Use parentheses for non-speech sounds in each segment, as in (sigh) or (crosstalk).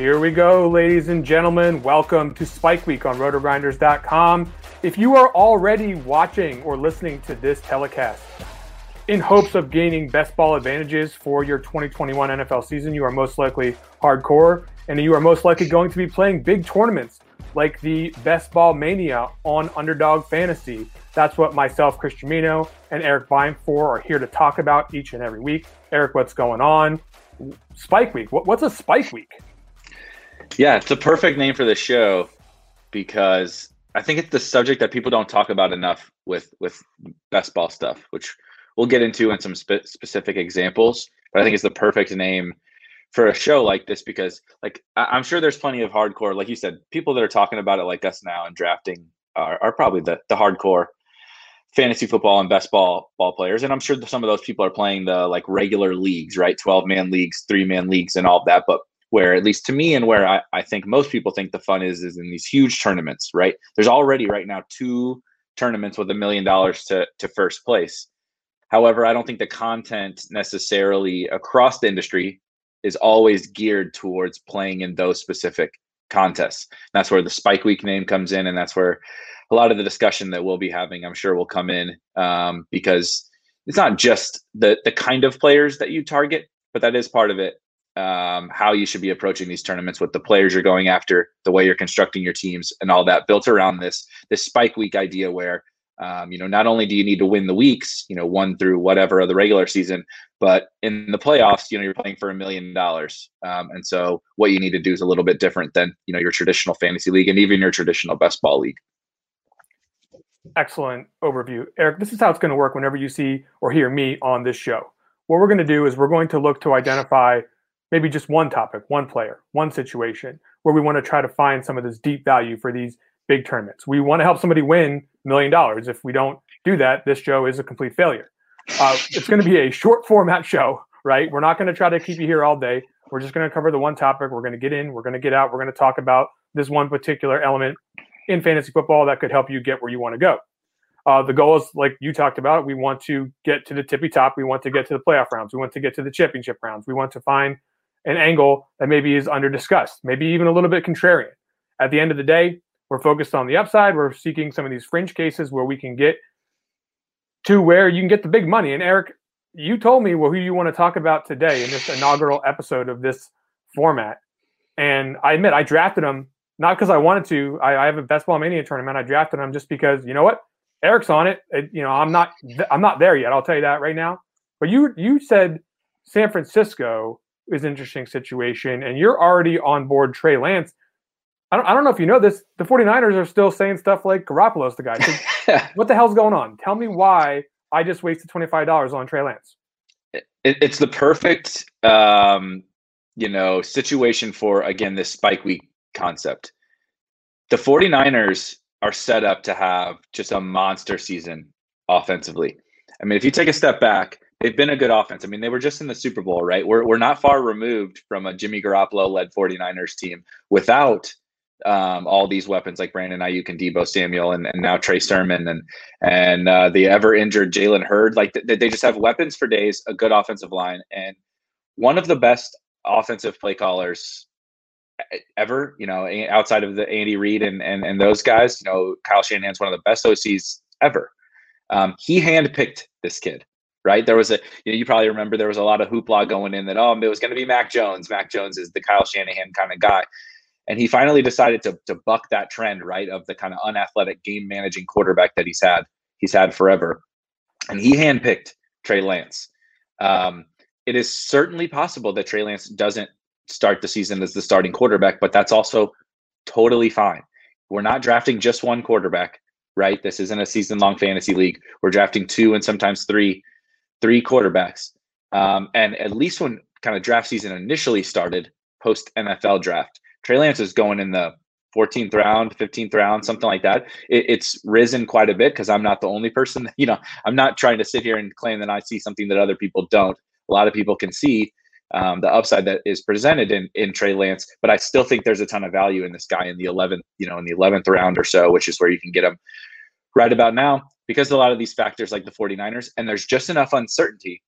Here we go, ladies and gentlemen. Welcome to Spike Week on rotogrinders.com. If you are already watching or listening to this telecast in hopes of gaining best ball advantages for your 2021 NFL season, you are most likely hardcore and you are most likely going to be playing big tournaments like the Best Ball Mania on Underdog Fantasy. That's what myself, Chris Gimino, and Eric Beimfohr are here to talk about each and every week. Eric, what's going on? Spike Week. What's a Spike Week? Yeah, it's a perfect name for the show because I think it's the subject that people don't talk about enough with with best ball stuff, which we'll get into in some spe- specific examples. But I think it's the perfect name for a show like this because, like, I- am sure there's plenty of hardcore, like you said, people that are talking about it like us now and drafting are, are probably the the hardcore fantasy football and best ball ball players and i'm sure some of those people are playing the like regular leagues right 12 man leagues three man leagues and all that but where at least to me and where I, I think most people think the fun is is in these huge tournaments right? There's already right now two tournaments with a million dollars to to first place. However i don't think the content necessarily across the industry is always geared towards playing in those specific contests. That's where the spike week name comes in and that's where a lot of the discussion that we'll be having i'm sure will come in um, because it's not just the the kind of players that you target but that is part of it um, how you should be approaching these tournaments, what the players you're going after, the way you're constructing your teams, and all that built around this this spike week idea where um, you know not only do you need to win the weeks, you know one through whatever of the regular season, but in the playoffs, you know you're playing for a million dollars, um, and so what you need to do is a little bit different than you know your traditional fantasy league and even your traditional best ball league. Excellent overview, Eric. This is how it's going to work whenever you see or hear me on this show. What we're going to do is we're going to look to identify maybe just one topic, one player, one situation where we want to try to find some of this deep value for these big tournaments. We want to help somebody win a million dollars. If we don't do that, this show is a complete failure. Uh, it's going to be a short format show, right? We're not going to try to keep you here all day. We're just going to cover the one topic. We're going to get in, we're going to get out, we're going to talk about this one particular element in fantasy football that could help you get where you want to go. Uh, the goal is, like you talked about, we want to get to the tippy top. We want to get to the playoff rounds. We want to get to the championship rounds. We want to find an angle that maybe is under discussed, maybe even a little bit contrarian. At the end of the day, we're focused on the upside. We're seeking some of these fringe cases where we can get to where you can get the big money. And Eric, you told me well, who you want to talk about today in this inaugural episode of this format. And I admit I drafted him not because I wanted to. I, I, have a best ball mania tournament. I drafted him just because you know what, Eric's on it. it. You know, I'm not. I'm not there yet. I'll tell you that right now. But you you said San Francisco is an interesting situation. And you're already on board Trey Lance. I don't, I don't know if you know this. The 49ers are still saying stuff like Garoppolo's the guy. So (laughs) what the hell's going on? Tell me why I just wasted $25 on Trey Lance. it, it's the perfect um, you know situation for again this spike week concept. The 49ers are set up to have just a monster season offensively. I mean, if you take a step back, they've been a good offense. I mean, they were just in the Super Bowl, right? We're, we're not far removed from a Jimmy Garoppolo led 49ers team without um, all these weapons like Brandon Aiyuk and Deebo Samuel and, and now Trey Sermon and and uh, the ever injured Jalen Hurd. Like th- they just have weapons for days, a good offensive line, and one of the best offensive play callers ever. You know, outside of the Andy Reid and and and those guys, you know, Kyle Shanahan's one of the best OCs ever. Um, he handpicked this kid right? There was a, you know, you probably remember there was a lot of hoopla going in that, oh, it was going to be Mac Jones. Mac Jones is the Kyle Shanahan kind of guy. And he finally decided to, to buck that trend, right? Of the kind of unathletic game managing quarterback that he's had, he's had forever. And he handpicked Trey Lance. Um, it is certainly possible that Trey Lance doesn't start the season as the starting quarterback, but that's also totally fine. We're not drafting just one quarterback, right? This isn't a season long fantasy league. We're drafting two and sometimes three three quarterbacks. Um, and at least when kind of draft season initially started, post NFL draft, Trey Lance is going in the 14th round, 15th round, something like that. It, it's risen quite a bit because I'm not the only person. That, (laughs) you know, I'm not trying to sit here and claim that I see something that other people don't. A lot of people can see um, the upside that is presented in in Trey Lance, but I still think there's a ton of value in this guy in the 11th, you know, in the 11th round or so, which is where you can get him right about now because a lot of these factors like the 49ers and there's just enough uncertainty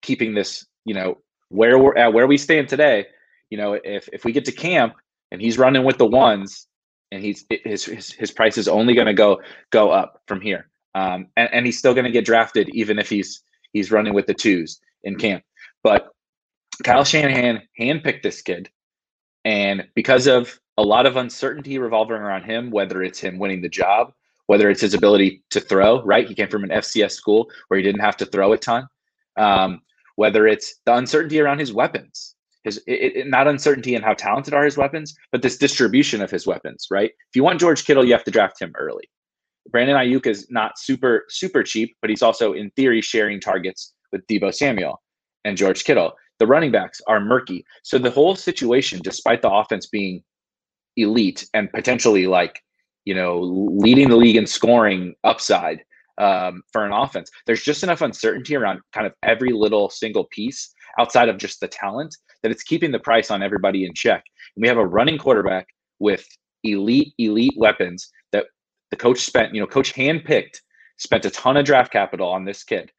keeping this you know where we're at where we stand today you know if if we get to camp and he's running with the ones and he's his his, his price is only going to go go up from here. Um, and, and he's still going to get drafted even if he's he's running with the twos in camp. But kyle shanahan handpicked this kid and because of a lot of uncertainty revolving around him whether it's him winning the job whether it's his ability to throw, right? He came from an FCS school where he didn't have to throw a ton. Um, whether it's the uncertainty around his weapons, his it, it, not uncertainty in how talented are his weapons, but this distribution of his weapons, right? If you want George Kittle, you have to draft him early. Brandon Aiyuk is not super super cheap, but he's also in theory sharing targets with Deebo Samuel and George Kittle. The running backs are murky. So the whole situation, despite the offense being elite and potentially like you know, leading the league in scoring upside um, for an offense. There's just enough uncertainty around kind of every little single piece outside of just the talent that it's keeping the price on everybody in check. And we have a running quarterback with elite, elite weapons that the coach spent, you know, coach handpicked, spent a ton of draft capital on this kid.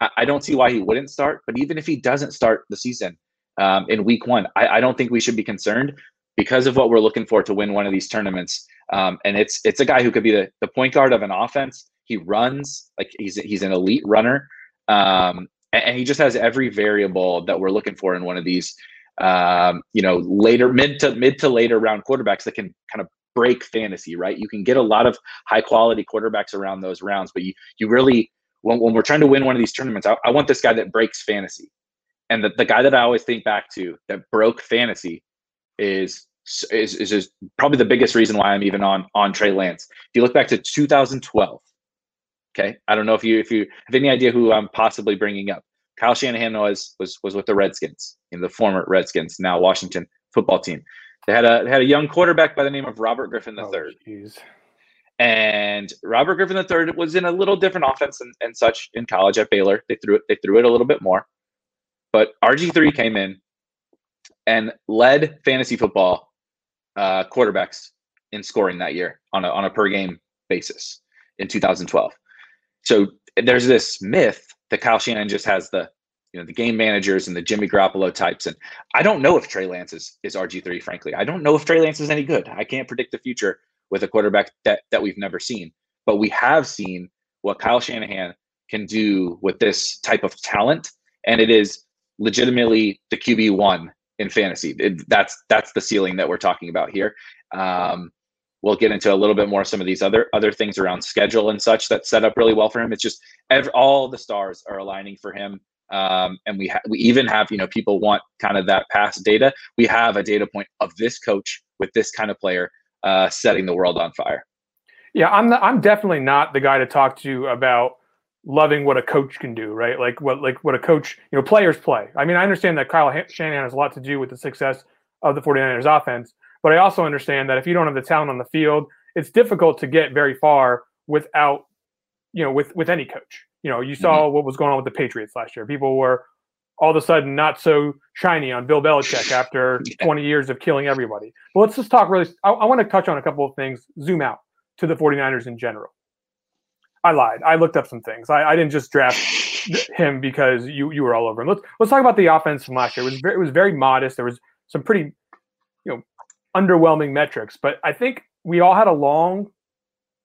I, I don't see why he wouldn't start, but even if he doesn't start the season um, in week one, I, I don't think we should be concerned because of what we're looking for to win one of these tournaments. Um, and it's it's a guy who could be the, the point guard of an offense. He runs like he's he's an elite runner, um, and, and, he just has every variable that we're looking for in one of these. Um, you know, later mid to mid to later round quarterbacks that can kind of break fantasy. Right, you can get a lot of high quality quarterbacks around those rounds, but you you really when, when we're trying to win one of these tournaments, I, I want this guy that breaks fantasy. And the, the guy that I always think back to that broke fantasy is is, is is probably the biggest reason why I'm even on on Trey Lance. If you look back to 2012, okay, I don't know if you if you have any idea who I'm possibly bringing up. Kyle Shanahan was was was with the Redskins, in the former Redskins, now Washington football team. They had a they had a young quarterback by the name of Robert Griffin III. Oh, and Robert Griffin III was in a little different offense and, and such in college at Baylor. They threw it they threw it a little bit more. But RG3 came in and led fantasy football uh, quarterbacks in scoring that year on a, on a per game basis in 2012. So there's this myth that Kyle Shanahan just has the you know the game managers and the Jimmy Garoppolo types, and I don't know if Trey Lance is, is RG three. Frankly, I don't know if Trey Lance is any good. I can't predict the future with a quarterback that that we've never seen, but we have seen what Kyle Shanahan can do with this type of talent, and it is legitimately the QB one in fantasy. It, that's that's the ceiling that we're talking about here. Um, we'll get into a little bit more some of these other other things around schedule and such that set up really well for him. It's just every, all the stars are aligning for him. Um, and we ha- we even have you know people want kind of that past data. We have a data point of this coach with this kind of player uh, setting the world on fire. Yeah, I'm the, I'm definitely not the guy to talk to about loving what a coach can do, right? Like what like what a coach, you know, players play. I mean, I understand that Kyle Shanahan has a lot to do with the success of the 49ers offense, but I also understand that if you don't have the talent on the field, it's difficult to get very far without, you know, with with any coach. You know, you saw mm-hmm. what was going on with the Patriots last year. People were all of a sudden not so shiny on Bill Belichick (laughs) after yeah. 20 years of killing everybody. But let's just talk really. I, I want to touch on a couple of things, zoom out to the 49ers in general. I lied. I looked up some things. I, I didn't just draft him because you you were all over him. Let's let's talk about the offense from last year. It was very, it was very modest. There was some pretty you know underwhelming metrics, but I think we all had a long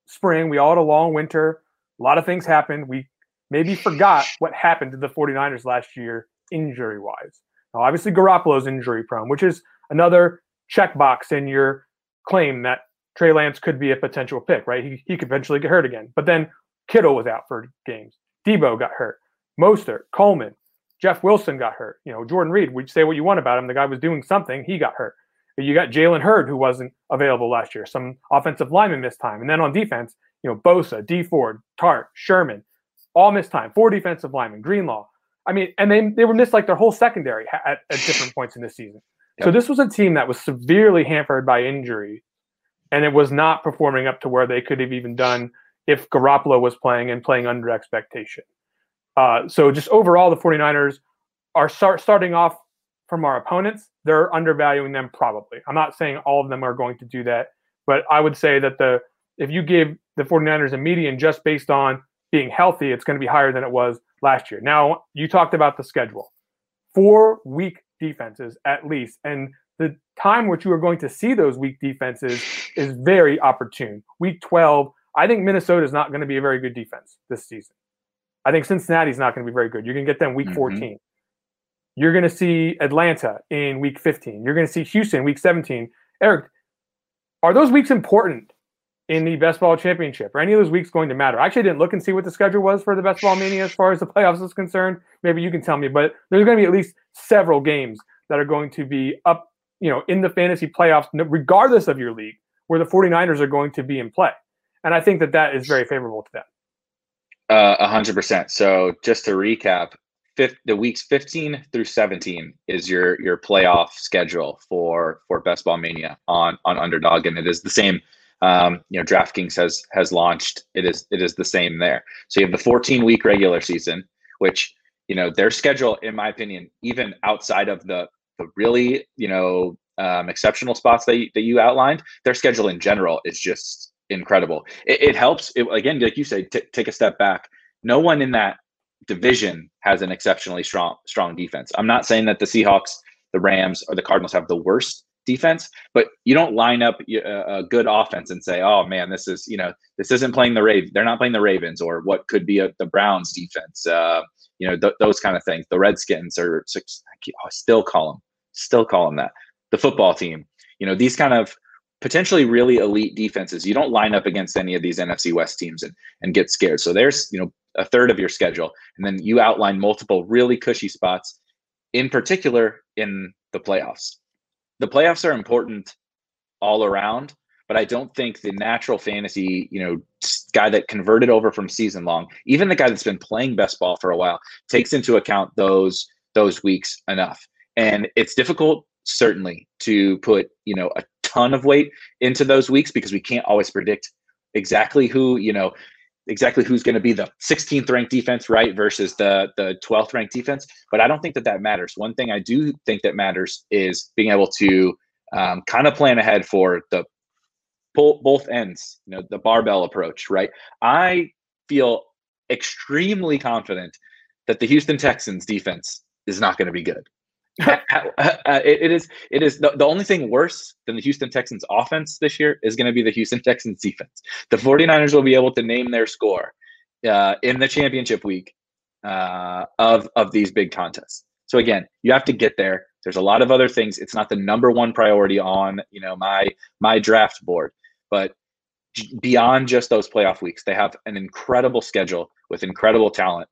spring. We all had a long winter. A lot of things happened. We maybe forgot what happened to the 49ers last year injury wise. Now, obviously, Garoppolo's injury prone, which is another checkbox in your claim that Trey Lance could be a potential pick, right? He, he could eventually get hurt again. But then Kittle was out for games. Deebo got hurt. Mostert, Coleman, Jeff Wilson got hurt. You know, Jordan Reed, we say what you want about him. The guy was doing something. He got hurt. You got Jalen Hurd, who wasn't available last year. Some offensive linemen missed time. And then on defense, you know, Bosa, Dee Ford, Tartt, Sherman, all missed time. Four defensive linemen, Greenlaw. I mean, and they, they were missed like their whole secondary at, at different (sniffs) points in this season. Yep. So this was a team that was severely hampered by injury, and it was not performing up to where they could have even done if Garoppolo was playing and playing under expectation. Uh, so just overall, the 49ers are start, starting off from our opponents. They're undervaluing them probably. I'm not saying all of them are going to do that, but I would say that the if you give the 49ers a median just based on being healthy, it's going to be higher than it was last year. Now, you talked about the schedule. Four weak defenses at least. And the time which you are going to see those weak defenses is very opportune. Week 12 I think Minnesota is not going to be a very good defense this season. I think Cincinnati's not going to be very good. You're going to get them week mm-hmm. 14. You're going to see Atlanta in week 15. You're going to see Houston week 17. Eric, are those weeks important in the best ball championship? Are any of those weeks going to matter? I actually didn't look and see what the schedule was for the best ball mania as far as the playoffs is concerned. Maybe you can tell me, but there's going to be at least several games that are going to be up, you know, in the fantasy playoffs, regardless of your league, where the 49ers are going to be in play and I think that that is very favorable to them. Uh, a hundred percent. So just to recap, fifth, the weeks 15 through 17 is your your playoff schedule for for Best Ball Mania on on Underdog, and it is the same. Um, you know, DraftKings has has launched. It is it is the same there. So you have the 14 week regular season, which you know their schedule, in my opinion, even outside of the the really you know um, exceptional spots that you, that you outlined, their schedule in general is just incredible. It, it helps. It, again, like you say, t- take a step back. No one in that division has an exceptionally strong strong defense. I'm not saying that the Seahawks, the Rams, or the Cardinals have the worst defense, but you don't line up a, a good offense and say, "Oh man, this is you know this isn't playing the Raven. They're not playing the Ravens, or what could be a, the Browns defense. Uh, you know th- those kind of things. The Redskins are I still call them, still call them that. The football team. You know these kind of potentially really elite defenses. You don't line up against any of these NFC West teams and, and get scared. So there's, you know, a third of your schedule. And then you outline multiple really cushy spots, in particular in the playoffs. The playoffs are important all around, but I don't think the natural fantasy, you know, guy that converted over from season long, even the guy that's been playing best ball for a while, takes into account those those weeks enough. And it's difficult certainly to put, you know, a ton of weight into those weeks because we can't always predict exactly who, you know, exactly who's going to be the 16th ranked defense, right, versus the the 12th ranked defense. But I don't think that that matters. One thing I do think that matters is being able to um, kind of plan ahead for the pull both ends, you know, the barbell approach, right? I feel extremely confident that the Houston Texans defense is not going to be good. Uh, uh, it, it is it is the, the only thing worse than the Houston Texans offense this year is going to be the Houston Texans defense. The 49ers will be able to name their score uh, in the championship week uh, of of these big contests. So again, you have to get there. There's a lot of other things. It's not the number one priority on you know my my draft board, but beyond just those playoff weeks, they have an incredible schedule with incredible talent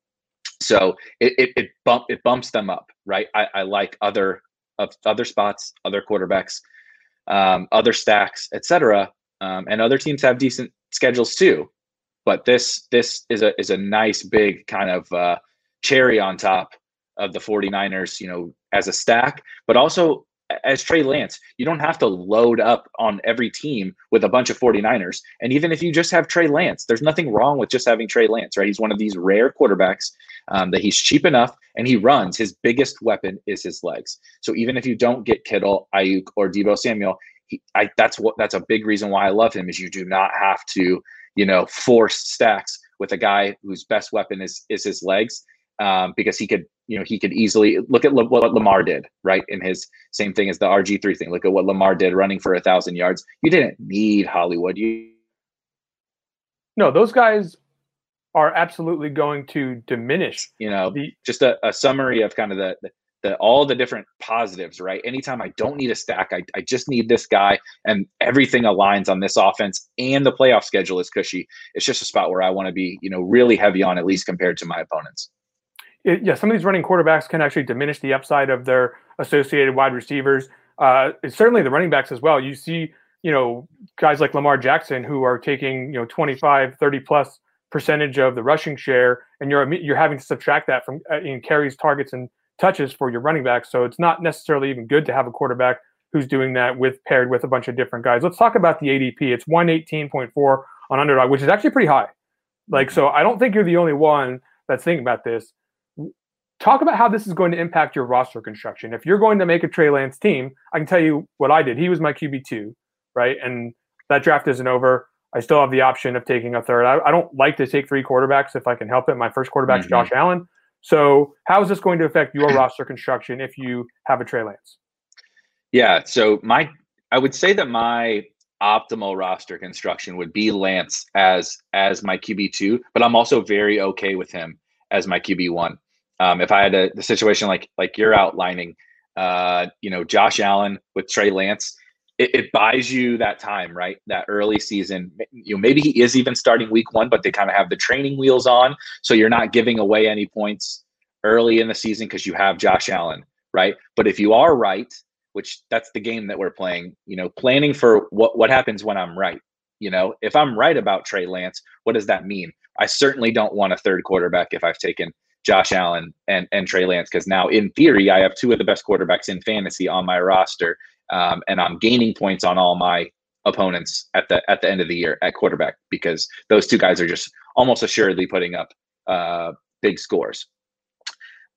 so it it, it bump it bumps them up, right? I, I like other of other spots, other quarterbacks, um, other stacks, etc. Um, and other teams have decent schedules too. but this this is a is a nice big kind of uh, cherry on top of the 49ers, you know, as a stack, but also as Trey Lance, you don't have to load up on every team with a bunch of 49ers. And even if you just have Trey Lance, there's nothing wrong with just having Trey Lance, right? He's one of these rare quarterbacks um, that he's cheap enough and he runs. His biggest weapon is his legs. So even if you don't get Kittle, Aiyuk, or Deebo Samuel, he, I, that's what that's a big reason why I love him is you do not have to, you know, force stacks with a guy whose best weapon is is his legs um, because he could, you know, he could easily look at what Lamar did, right? In his same thing as the RG three thing. Look at what Lamar did, running for a thousand yards. You didn't need Hollywood. You no, those guys are absolutely going to diminish. You know, the, just a, a summary of kind of the, the the all the different positives, right? Anytime I don't need a stack, I, I just need this guy and everything aligns on this offense and the playoff schedule is cushy. It's just a spot where I want to be, you know, really heavy on at least compared to my opponents it, yeah, some of these running quarterbacks can actually diminish the upside of their associated wide receivers. Uh, it's certainly the running backs as well. You see, you know, guys like Lamar Jackson who are taking, you know, 25, 30 plus percentage of the rushing share, and you're you're having to subtract that from uh, in carries, targets, and touches for your running back. So it's not necessarily even good to have a quarterback who's doing that with paired with a bunch of different guys. Let's talk about the ADP. It's 118.4 on underdog, which is actually pretty high. Like, so I don't think you're the only one that's thinking about this talk about how this is going to impact your roster construction. If you're going to make a Trey Lance team, I can tell you what I did. He was my QB two, right? And that draft isn't over. I still have the option of taking a third. I, I don't like to take three quarterbacks if I can help it. My first quarterback is mm-hmm. Josh Allen. So, how is this going to affect your (clears throat) roster construction if you have a Trey Lance? Yeah. So, my, I would say that my optimal roster construction would be Lance as as my QB two, but I'm also very okay with him as my QB one. Um, if I had a the situation like like you're outlining, uh, you know, Josh Allen with Trey Lance, it, it, buys you that time, right? That early season. You know, maybe he is even starting week one, but they kind of have the training wheels on, so you're not giving away any points early in the season because you have Josh Allen, right? But if you are right, which that's the game that we're playing, you know, planning for what what happens when I'm right. You know, if I'm right about Trey Lance, what does that mean? I certainly don't want a third quarterback if I've taken Josh Allen and and Trey Lance because now in theory I have two of the best quarterbacks in fantasy on my roster, um, and I'm gaining points on all my opponents at the at the end of the year at quarterback because those two guys are just almost assuredly putting up uh, big scores.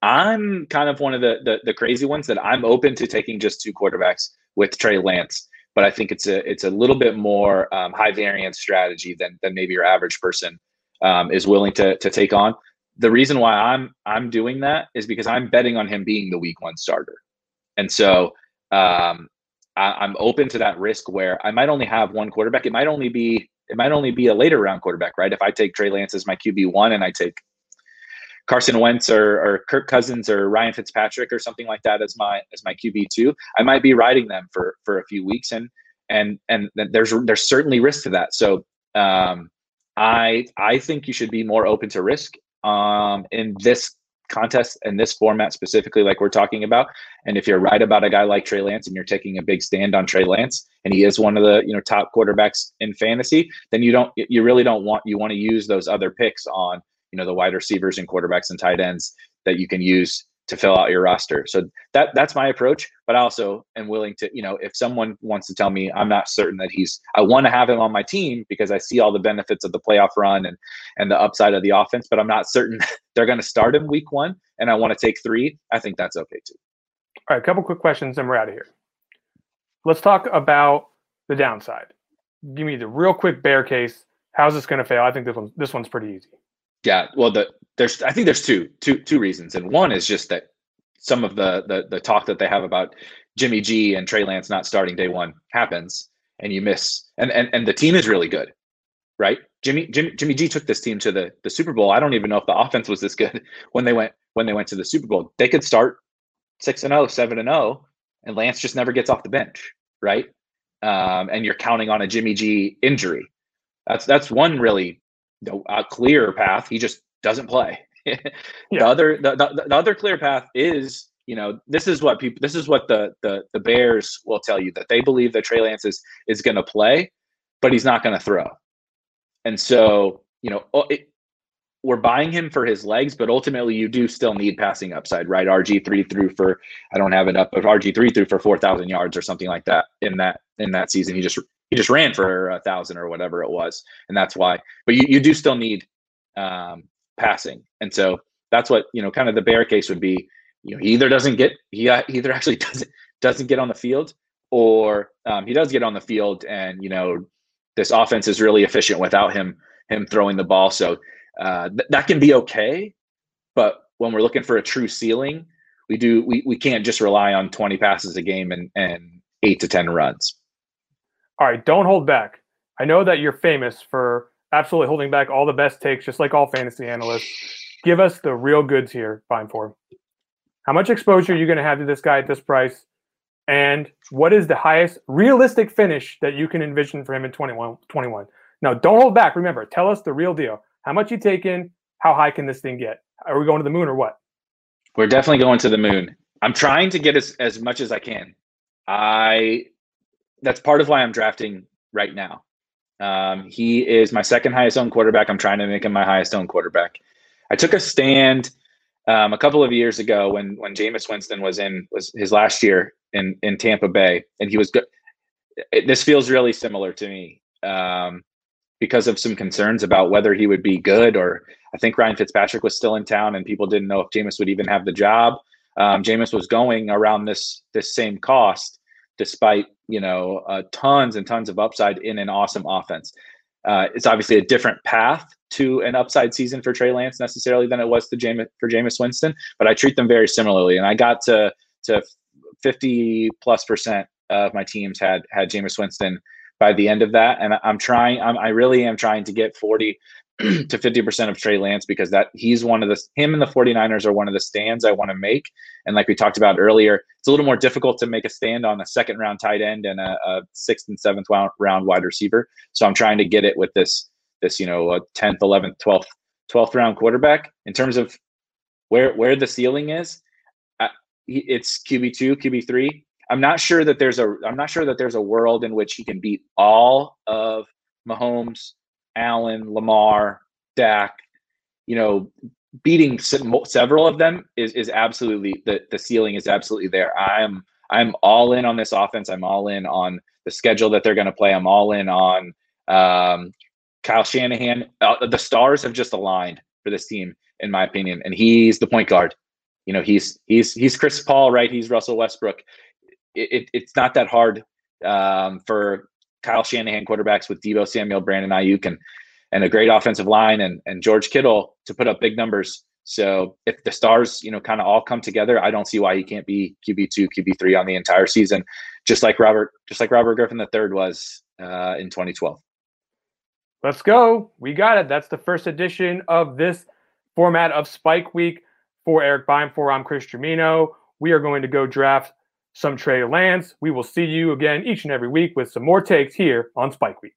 I'm kind of one of the, the, the crazy ones that I'm open to taking just two quarterbacks with Trey Lance, but I think it's a it's a little bit more um, high variance strategy than than maybe your average person um, is willing to to take on the reason why I'm I'm doing that is because I'm betting on him being the week one starter, and so um, I, am open to that risk where I might only have one quarterback. It might only be it might only be a later round quarterback, right? If I take Trey Lance as my QB one and I take Carson Wentz or, or Kirk Cousins or Ryan Fitzpatrick or something like that as my as my QB two, I might be riding them for for a few weeks, and and and there's there's certainly risk to that. So um, I I think you should be more open to risk um, in this contest and this format specifically, like we're talking about. And if you're right about a guy like Trey Lance and you're taking a big stand on Trey Lance, and he is one of the you know top quarterbacks in fantasy, then you don't you really don't want you want to use those other picks on you know the wide receivers and quarterbacks and tight ends that you can use to fill out your roster. So that that's my approach. But I also am willing to, you know, if someone wants to tell me I'm not certain that he's I want to have him on my team because I see all the benefits of the playoff run and and the upside of the offense, but I'm not certain (laughs) they're going to start him week one and I want to take three, I think that's okay too. All right, a couple quick questions and we're out of here. Let's talk about the downside. Give me the real quick bear case. How's this going to fail? I think this one this one's pretty easy. Yeah, well, the there's I think there's two two two reasons, and one is just that some of the the the talk that they have about Jimmy G and Trey Lance not starting day one happens, and you miss, and and and the team is really good, right? Jimmy Jimmy Jimmy G took this team to the the Super Bowl. I don't even know if the offense was this good (laughs) when they went when they went to the Super Bowl. They could start six and 0, 7 and 0, and Lance just never gets off the bench, right? Um, and you're counting on a Jimmy G injury. That's that's one really a clear path. He just doesn't play. (laughs) yeah. The other the, the, the other clear path is you know this is what people this is what the the the Bears will tell you that they believe that Trey Lance is is going to play, but he's not going to throw. And so you know, it, we're buying him for his legs, but ultimately you do still need passing upside, right? RG three threw for I don't have it up, but RG three threw for four thousand yards or something like that in that in that season. He just he just ran for a thousand or whatever it was, and that's why. But you you do still need um, passing, and so that's what you know. Kind of the bear case would be, you know, he either doesn't get he either (laughs) actually doesn't doesn't get on the field, or um, he does get on the field, and you know, this offense is really efficient without him him throwing the ball. So uh, th- that can be okay. But when we're looking for a true ceiling, we do we, we can't just rely on 20 passes a game and, and eight to 10 runs. All right, don't hold back. I know that you're famous for absolutely holding back all the best takes, just like all fantasy analysts. Give us the real goods here, Beimfohr. How much exposure are you going to have to this guy at this price? And what is the highest realistic finish that you can envision for him in 21? 21? Now, don't hold back. Remember, tell us the real deal. How much you taking? How high can this thing get? Are we going to the moon or what? We're definitely going to the moon. I'm trying to get as, as much as I can. I that's part of why I'm drafting right now. Um, he is my second highest owned quarterback. I'm trying to make him my highest owned quarterback. I took a stand um, a couple of years ago when when Jameis Winston was in was his last year in in Tampa Bay, and he was good. This feels really similar to me. Um, because of some concerns about whether he would be good or I think Ryan Fitzpatrick was still in town and people didn't know if Jameis would even have the job. Um, Jameis was going around this this same cost despite you know uh, tons and tons of upside in an awesome offense. Uh, it's obviously a different path to an upside season for Trey Lance necessarily than it was to for Jameis Winston, but I treat them very similarly. And I got to to 50 plus percent of my teams had had Jameis Winston by the end of that. And I'm trying, I'm, I really am trying to get 40 (clears throat) to 50% of Trey Lance because that he's one of the, him and the 49ers are one of the stands I want to make. And like we talked about earlier, it's a little more difficult to make a stand on a second round tight end and a, a sixth and seventh round wide receiver. So I'm trying to get it with this, this, you know, 10th, 11th, 12th, 12th round quarterback in terms of where, where the ceiling is. It's QB2, QB3 I'm not sure that there's a I'm not sure that there's a world in which he can beat all of Mahomes, Allen, Lamar, Dak. You know, beating several of them is is absolutely the the ceiling is absolutely there. I'm I'm all in on this offense. I'm all in on the schedule that they're going to play. I'm all in on um, Kyle Shanahan. Uh, the stars have just aligned for this team, in my opinion, and he's the point guard. You know, he's he's he's Chris Paul, right? He's Russell Westbrook it, it's not that hard um, for Kyle Shanahan quarterbacks with Deebo Samuel, Brandon Aiyuk, and and a great offensive line and and George Kittle to put up big numbers. So if the stars, you know, kind of all come together, I don't see why he can't be QB two, QB three on the entire season, just like Robert, just like Robert Griffin III was uh, in 2012. Let's go. We got it. That's the first edition of this format of Spike Week. For Eric Beimfohr I'm Chris Gimino. We are going to go draft some Trey Lance. We will see you again each and every week with some more takes here on Spike Week.